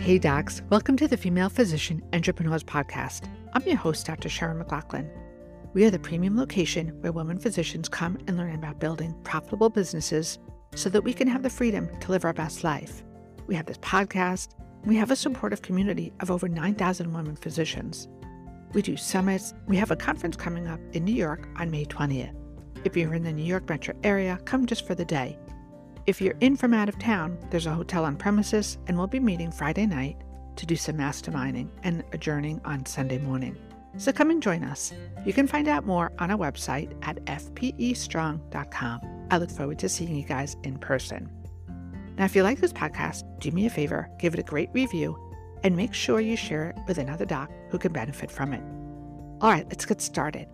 Hey, docs. Welcome to the Female Physician Entrepreneurs Podcast. I'm your host, Dr. Sharon McLaughlin. We are the premium location where women physicians come and learn about building profitable businesses so that we can have the freedom to live our best life. We have this podcast. We have a supportive community of over 9,000 women physicians. We do summits. We have a conference coming up in New York on May 20th. If you're in the New York metro area, come just for the day. If you're in from out of town, there's a hotel on premises, and we'll be meeting Friday night to do some masterminding and adjourning on Sunday morning. So come and join us. You can find out more on our website at fpestrong.com. I look forward to seeing you guys in person. Now, if you like this podcast, do me a favor, give it a great review, and make sure you share it with another doc who can benefit from it. All right, let's get started.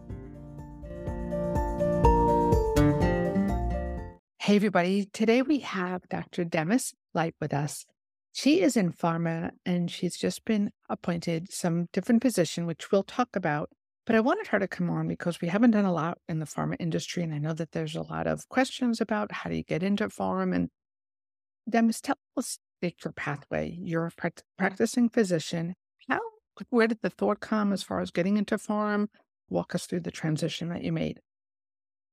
Hey, everybody. Today we have Dr. Demis Lipe with us. She is in pharma and she's just been appointed some different position, which we'll talk about. But I wanted her to come on because we haven't done a lot in the pharma industry. And I know that there's a lot of questions about how do you get into pharma. And Demis, tell us your pathway. You're a practicing physician. How, where did the thought come as far as getting into pharma? Walk us through the transition that you made.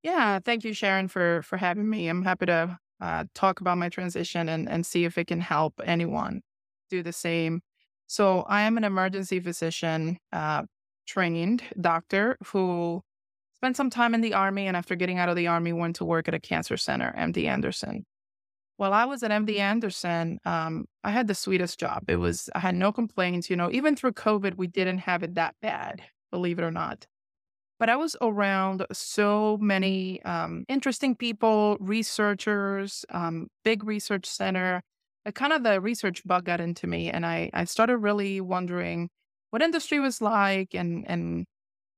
Yeah, thank you, Sharon, for for having me. I'm happy to uh, talk about my transition and and see if it can help anyone do the same. So I am an emergency physician, uh, trained doctor who spent some time in the army, and after getting out of the army, went to work at a cancer center, MD Anderson. While I was at MD Anderson, um, I had the sweetest job. It was I had no complaints. You know, even through COVID, we didn't have it that bad, believe it or not but I was around so many um, interesting people, researchers, um, big research center. A kind of the research bug got into me, and I I started really wondering what industry was like, and and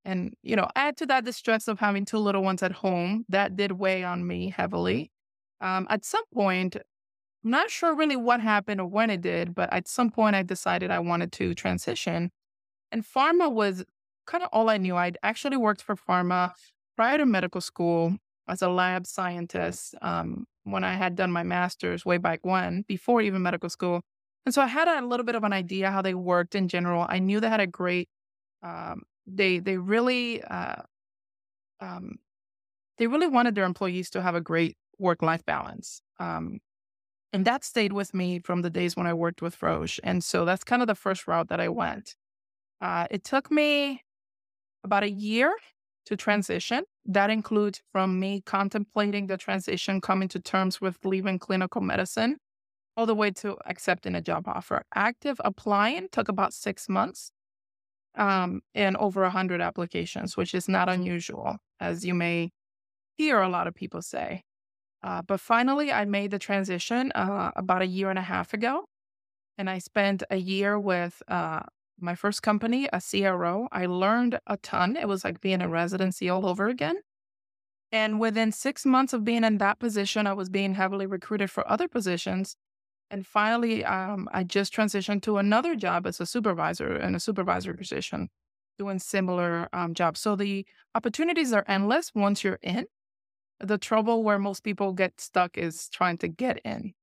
and you know, add to that the stress of having two little ones at home that did weigh on me heavily. Um, at some point, I'm not sure really what happened or when it did, but at some point I decided I wanted to transition. And pharma was kind of all I knew. I'd actually worked for pharma prior to medical school as a lab scientist um, when I had done my master's way back when, before even medical school. And so I had a little bit of an idea how they worked in general. I knew they had a great, um, they they really, uh, um, they really wanted their employees to have a great work life balance. Um, and that stayed with me from the days when I worked with Roche. And so that's kind of the first route that I went. Uh, it took me about a year to transition. That includes from me contemplating the transition, coming to terms with leaving clinical medicine, all the way to accepting a job offer. Active applying took about six months um, and over 100 applications, which is not unusual, as you may hear a lot of people say. Uh, but finally, I made the transition uh, about a year and a half ago. And I spent a year with uh, my first company, a CRO. I learned a ton. It was like being a residency all over again. And within six months of being in that position, I was being heavily recruited for other positions. And finally, um, I just transitioned to another job as a supervisor in a supervisor position, doing similar um, jobs. So the opportunities are endless once you're in. The trouble where most people get stuck is trying to get in.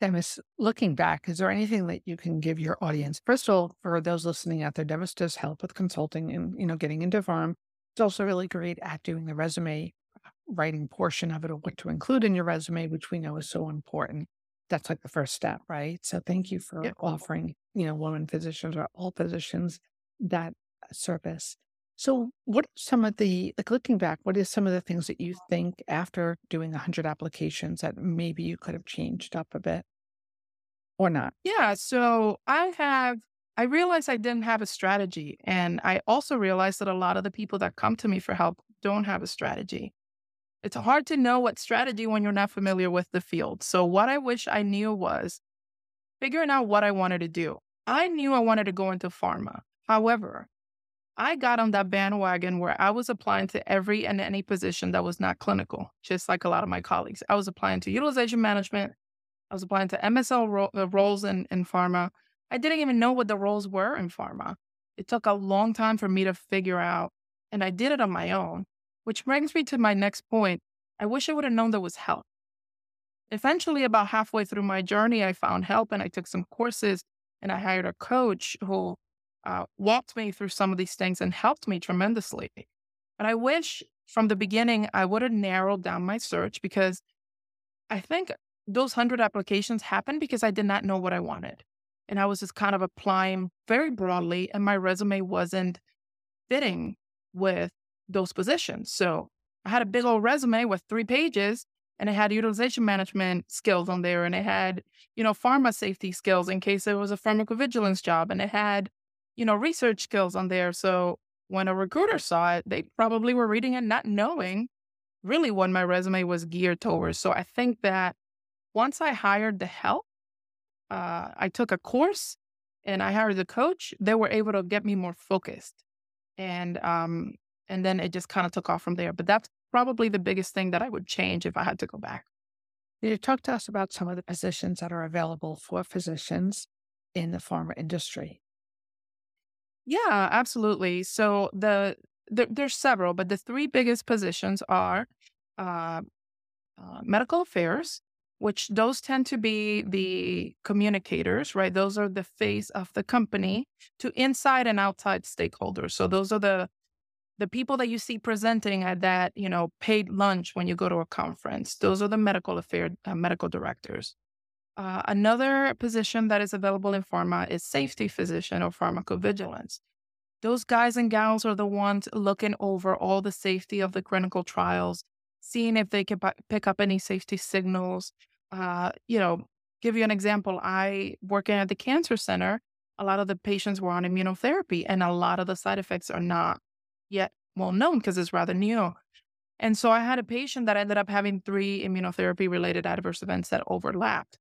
Demis, looking back, is there anything that you can give your audience? First of all, for those listening out there, Demis does help with consulting and, you know, getting into farm. It's also really great at doing the resume uh, writing portion of it or what to include in your resume, which we know is so important. That's like the first step, right? So thank you for offering, you know, women physicians or all physicians that uh, service. So what are some of the, like looking back, what is some of the things that you think after doing 100 applications that maybe you could have changed up a bit or not? Yeah. So I have, I realized I didn't have a strategy. And I also realized that a lot of the people that come to me for help don't have a strategy. It's hard to know what strategy when you're not familiar with the field. So what I wish I knew was figuring out what I wanted to do. I knew I wanted to go into pharma. However, I got on that bandwagon where I was applying to every and any position that was not clinical, just like a lot of my colleagues. I was applying to utilization management. I was applying to MSL ro- uh, roles in, in pharma. I didn't even know what the roles were in pharma. It took a long time for me to figure out, and I did it on my own, which brings me to my next point. I wish I would have known there was help. Eventually, about halfway through my journey, I found help and I took some courses and I hired a coach who uh, walked me through some of these things and helped me tremendously. But I wish from the beginning I would have narrowed down my search because I think those 100 applications happened because I did not know what I wanted. And I was just kind of applying very broadly, and my resume wasn't fitting with those positions. So I had a big old resume with three pages, and it had utilization management skills on there, and it had, you know, pharma safety skills in case it was a pharmacovigilance job, and it had, you know, research skills on there. So when a recruiter saw it, they probably were reading it not knowing really what my resume was geared towards. So I think that once I hired the help, uh, I took a course and I hired the coach. They were able to get me more focused, and um, and then it just kind of took off from there. But that's probably the biggest thing that I would change if I had to go back. You talk to us about some of the positions that are available for physicians in the pharma industry. Yeah, absolutely. So the, the there's several, but the three biggest positions are uh, uh, medical affairs, which those tend to be the communicators, right? Those are the face of the company to inside and outside stakeholders. So those are the the people that you see presenting at that, you know, paid lunch when you go to a conference. Those are the medical affair uh, medical directors. Uh, another position that is available in pharma is safety physician or pharmacovigilance. Those guys and gals are the ones looking over all the safety of the clinical trials, seeing if they can pick up any safety signals, uh, you know, give you an example. I working at the cancer center, a lot of the patients were on immunotherapy, and a lot of the side effects are not yet well known because it's rather new. And so I had a patient that ended up having three immunotherapy related adverse events that overlapped.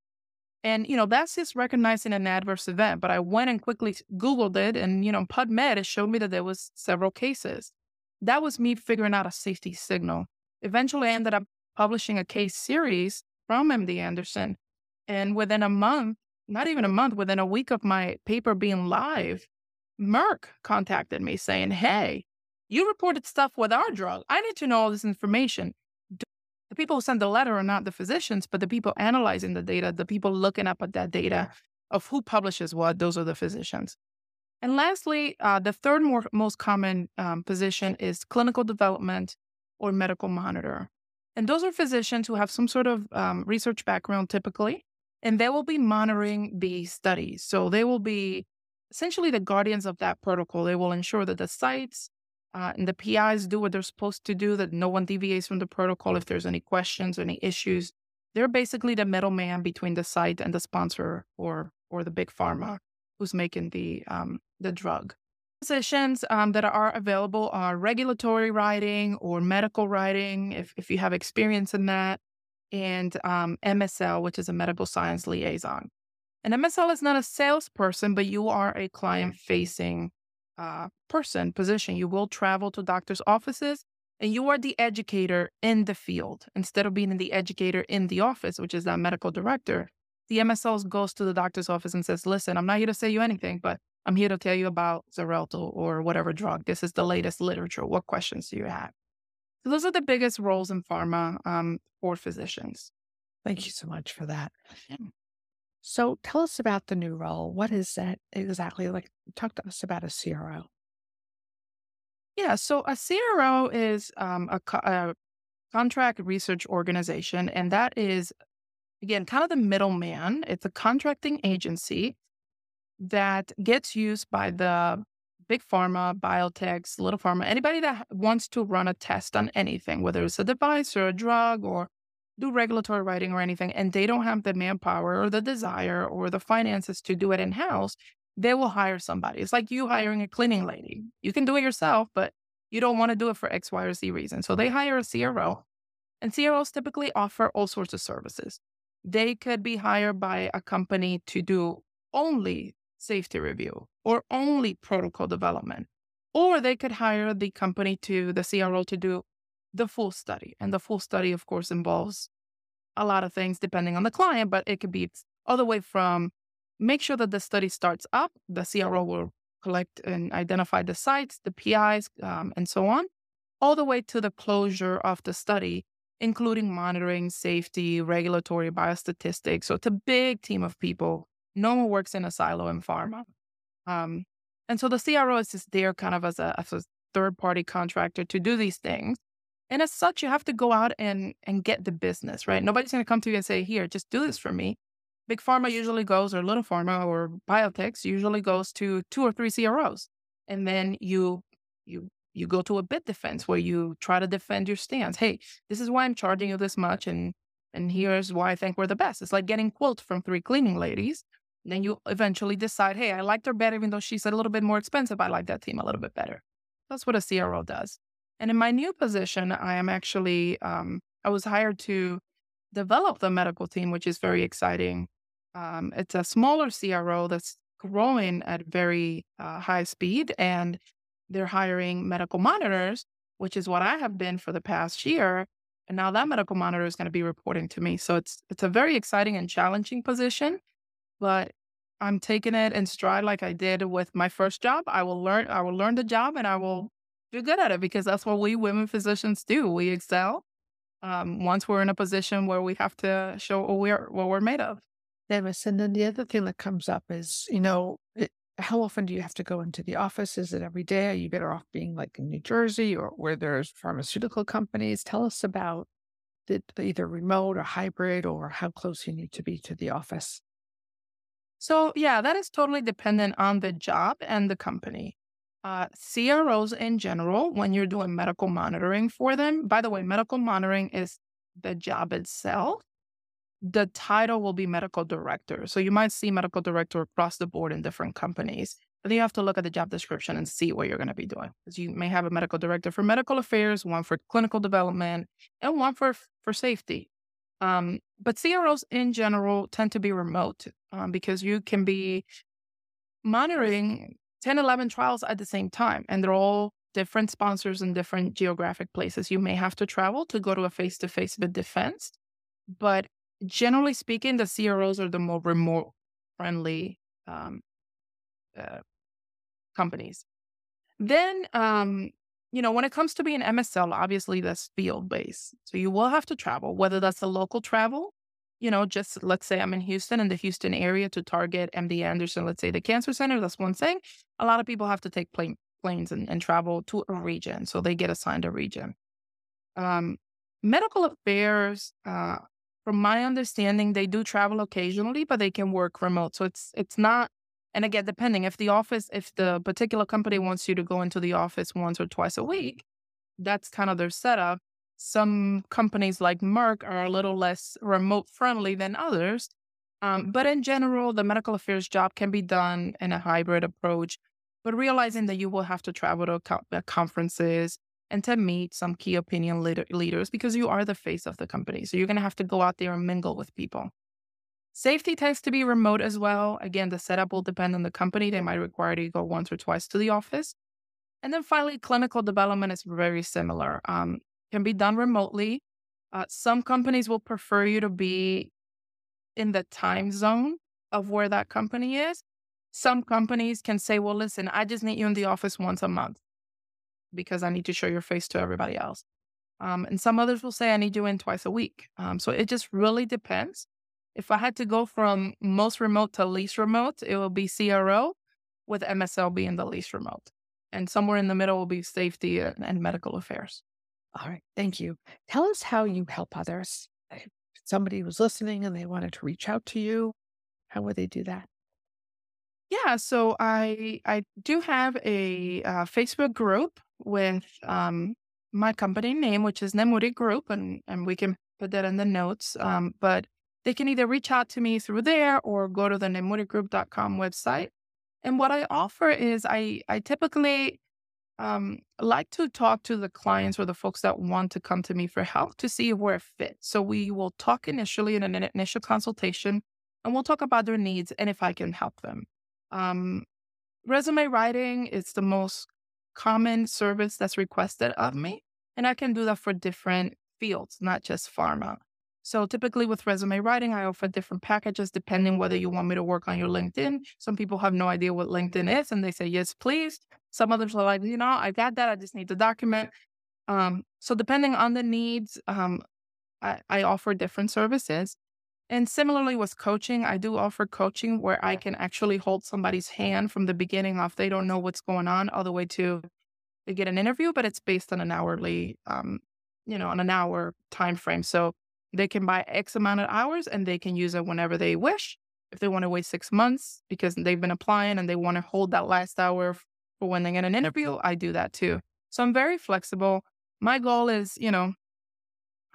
And, you know, that's just recognizing an adverse event. But I went and quickly Googled it and, you know, PubMed, it showed me that there was several cases. That was me figuring out a safety signal. Eventually I ended up publishing a case series from MD Anderson. And within a month, not even a month, within a week of my paper being live, Merck contacted me saying, Hey, you reported stuff with our drug. I need to know all this information. The people who send the letter are not the physicians, but the people analyzing the data, the people looking up at that data of who publishes what, those are the physicians. And lastly, uh, the third more, most common um, position is clinical development or medical monitor. And those are physicians who have some sort of um, research background typically, and they will be monitoring the studies. So they will be essentially the guardians of that protocol. They will ensure that the sites uh, and the PIs do what they're supposed to do, that no one deviates from the protocol if there's any questions any issues. They're basically the middleman between the site and the sponsor or or the big pharma who's making the um, the drug positions um, that are available are regulatory writing or medical writing, if, if you have experience in that, and um, MSL, which is a medical science liaison. And MSL is not a salesperson, but you are a client facing uh, person, position. You will travel to doctors' offices and you are the educator in the field instead of being the educator in the office, which is that medical director. The MSL goes to the doctor's office and says, Listen, I'm not here to say you anything, but I'm here to tell you about Xarelto or whatever drug. This is the latest literature. What questions do you have? So those are the biggest roles in pharma um, for physicians. Thank you so much for that. So tell us about the new role. What is that exactly? Like, talk to us about a CRO. Yeah, so a CRO is um, a, co- a contract research organization, and that is, again, kind of the middleman. It's a contracting agency that gets used by the big pharma, biotechs, little pharma, anybody that wants to run a test on anything, whether it's a device or a drug or do regulatory writing or anything, and they don't have the manpower or the desire or the finances to do it in house, they will hire somebody. It's like you hiring a cleaning lady. You can do it yourself, but you don't want to do it for X, Y, or Z reason. So they hire a CRO, and CROs typically offer all sorts of services. They could be hired by a company to do only safety review or only protocol development. Or they could hire the company to the CRO to do the full study. And the full study, of course, involves a lot of things depending on the client, but it could be all the way from make sure that the study starts up, the CRO will collect and identify the sites, the PIs, um, and so on, all the way to the closure of the study, including monitoring, safety, regulatory, biostatistics. So it's a big team of people no one works in a silo in pharma. Um, and so the CRO is just there kind of as a, as a third party contractor to do these things. And as such, you have to go out and and get the business, right? Nobody's going to come to you and say, "Here, just do this for me." Big pharma usually goes, or little pharma, or biotechs usually goes to two or three CROs, and then you you you go to a bid defense where you try to defend your stance. Hey, this is why I'm charging you this much, and and here's why I think we're the best. It's like getting quilt from three cleaning ladies. Then you eventually decide, hey, I liked her better, even though she's a little bit more expensive. I like that team a little bit better. That's what a CRO does. And in my new position, I am actually, um, I was hired to develop the medical team, which is very exciting. Um, it's a smaller CRO that's growing at very uh, high speed, and they're hiring medical monitors, which is what I have been for the past year. And now that medical monitor is going to be reporting to me. So it's it's a very exciting and challenging position, but I'm taking it in stride like I did with my first job. I will learn I will learn the job and I will do good at it because that's what we women physicians do. We excel um, once we're in a position where we have to show what we're what we're made of. Demis, and then the other thing that comes up is, you know, it, how often do you have to go into the office? Is it every day? Are you better off being like in New Jersey or where there's pharmaceutical companies? Tell us about the either remote or hybrid or how close you need to be to the office. So yeah, that is totally dependent on the job and the company. Uh, CROs in general, when you're doing medical monitoring for them, by the way, medical monitoring is the job itself. The title will be medical director. So you might see medical director across the board in different companies. But you have to look at the job description and see what you're going to be doing. Because you may have a medical director for medical affairs, one for clinical development, and one for for safety. Um, but CROs in general tend to be remote um, because you can be monitoring 10, 11 trials at the same time, and they're all different sponsors in different geographic places. You may have to travel to go to a face to face with defense, but generally speaking, the CROs are the more remote friendly um, uh, companies. Then, um, you know, when it comes to being MSL, obviously that's field based. So you will have to travel, whether that's a local travel you know, just let's say I'm in Houston in the Houston area to target MD Anderson, let's say the cancer center, that's one thing. A lot of people have to take plane, planes and, and travel to a region. So they get assigned a region. Um, medical affairs, uh, from my understanding, they do travel occasionally, but they can work remote. So it's it's not and again, depending if the office, if the particular company wants you to go into the office once or twice a week, that's kind of their setup. Some companies like Merck are a little less remote friendly than others. Um, but in general, the medical affairs job can be done in a hybrid approach, but realizing that you will have to travel to co- uh, conferences and to meet some key opinion leader- leaders because you are the face of the company. So you're going to have to go out there and mingle with people. Safety tends to be remote as well. Again, the setup will depend on the company. They might require you to go once or twice to the office. And then finally, clinical development is very similar. Um, can be done remotely. Uh, some companies will prefer you to be in the time zone of where that company is. Some companies can say, well, listen, I just need you in the office once a month because I need to show your face to everybody else. Um, and some others will say, I need you in twice a week. Um, so it just really depends. If I had to go from most remote to least remote, it will be CRO with MSL being the least remote. And somewhere in the middle will be safety and medical affairs. All right. Thank you. Tell us how you help others. If somebody was listening and they wanted to reach out to you, how would they do that? Yeah, so I I do have a uh, Facebook group with um, my company name, which is Nemury Group, and and we can put that in the notes. Um, but they can either reach out to me through there or go to the nemurygroup.com website. And what I offer is I I typically um, I like to talk to the clients or the folks that want to come to me for help to see if we're a fit. So we will talk initially in an initial consultation and we'll talk about their needs and if I can help them. Um, resume writing is the most common service that's requested of me. And I can do that for different fields, not just pharma. So typically with resume writing, I offer different packages depending whether you want me to work on your LinkedIn. Some people have no idea what LinkedIn is and they say, yes, please. Some others are like, you know, I got that. I just need the document. Um, so depending on the needs, um, I, I offer different services. And similarly with coaching, I do offer coaching where I can actually hold somebody's hand from the beginning of they don't know what's going on all the way to they get an interview, but it's based on an hourly, um, you know, on an hour time frame. So they can buy X amount of hours and they can use it whenever they wish. If they want to wait six months because they've been applying and they want to hold that last hour for when they get an interview, I do that too. So I'm very flexible. My goal is, you know,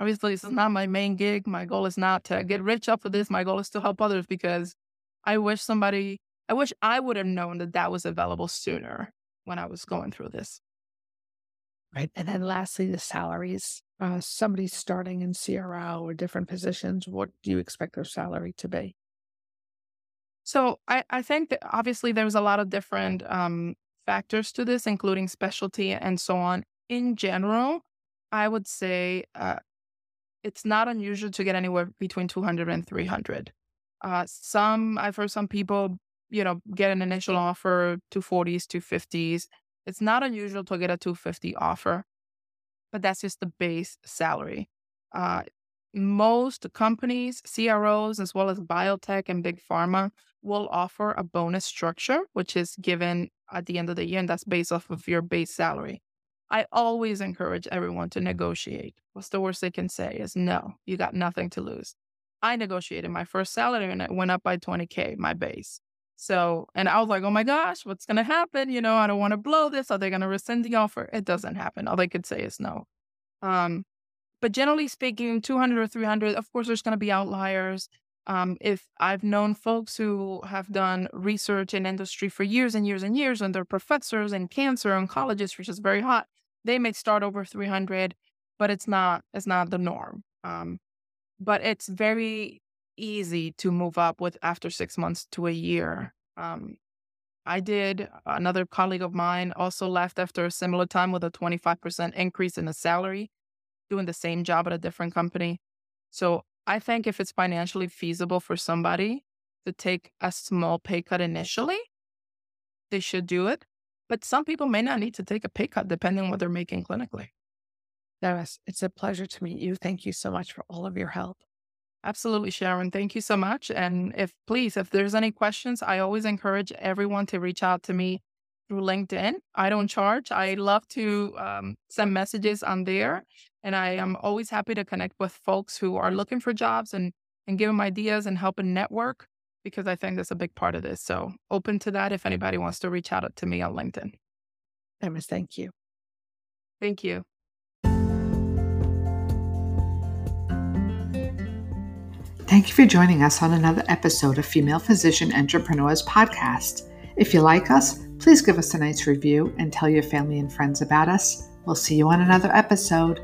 obviously this is not my main gig. My goal is not to get rich off of this. My goal is to help others because I wish somebody, I wish I would have known that that was available sooner when I was going through this. Right. And then lastly, the salaries. Uh, somebody starting in CRO or different positions, what do you expect their salary to be? So I, I think that obviously there's a lot of different um, factors to this, including specialty and so on. In general, I would say uh, it's not unusual to get anywhere between 200 and 300. Uh, some, I've heard some people, you know, get an initial offer 240s, 250s. It's not unusual to get a 250 offer, but that's just the base salary. Uh, most companies, CROs, as well as biotech and big pharma, will offer a bonus structure, which is given at the end of the year, and that's based off of your base salary. I always encourage everyone to negotiate. What's the worst they can say is no, you got nothing to lose. I negotiated my first salary and it went up by 20K, my base. So, and I was like, oh my gosh, what's going to happen? You know, I don't want to blow this. Are they going to rescind the offer? It doesn't happen. All they could say is no. Um, but generally speaking, 200 or 300, of course, there's going to be outliers. Um, if I've known folks who have done research in industry for years and years and years, and they're professors in cancer oncologists, which is very hot, they may start over 300, but it's not it's not the norm. Um, but it's very easy to move up with after six months to a year. Um, I did. Another colleague of mine also left after a similar time with a 25% increase in the salary, doing the same job at a different company. So I think if it's financially feasible for somebody to take a small pay cut initially, they should do it. But some people may not need to take a pay cut depending on what they're making clinically. Lois, it's a pleasure to meet you. Thank you so much for all of your help. Absolutely, Sharon. Thank you so much. And if please, if there's any questions, I always encourage everyone to reach out to me through LinkedIn. I don't charge. I love to um, send messages on there. And I am always happy to connect with folks who are looking for jobs and, and give them ideas and help and network because I think that's a big part of this. So open to that if anybody wants to reach out to me on LinkedIn. Emma, thank you. Thank you. Thank you for joining us on another episode of Female Physician Entrepreneurs Podcast. If you like us, please give us a nice review and tell your family and friends about us. We'll see you on another episode.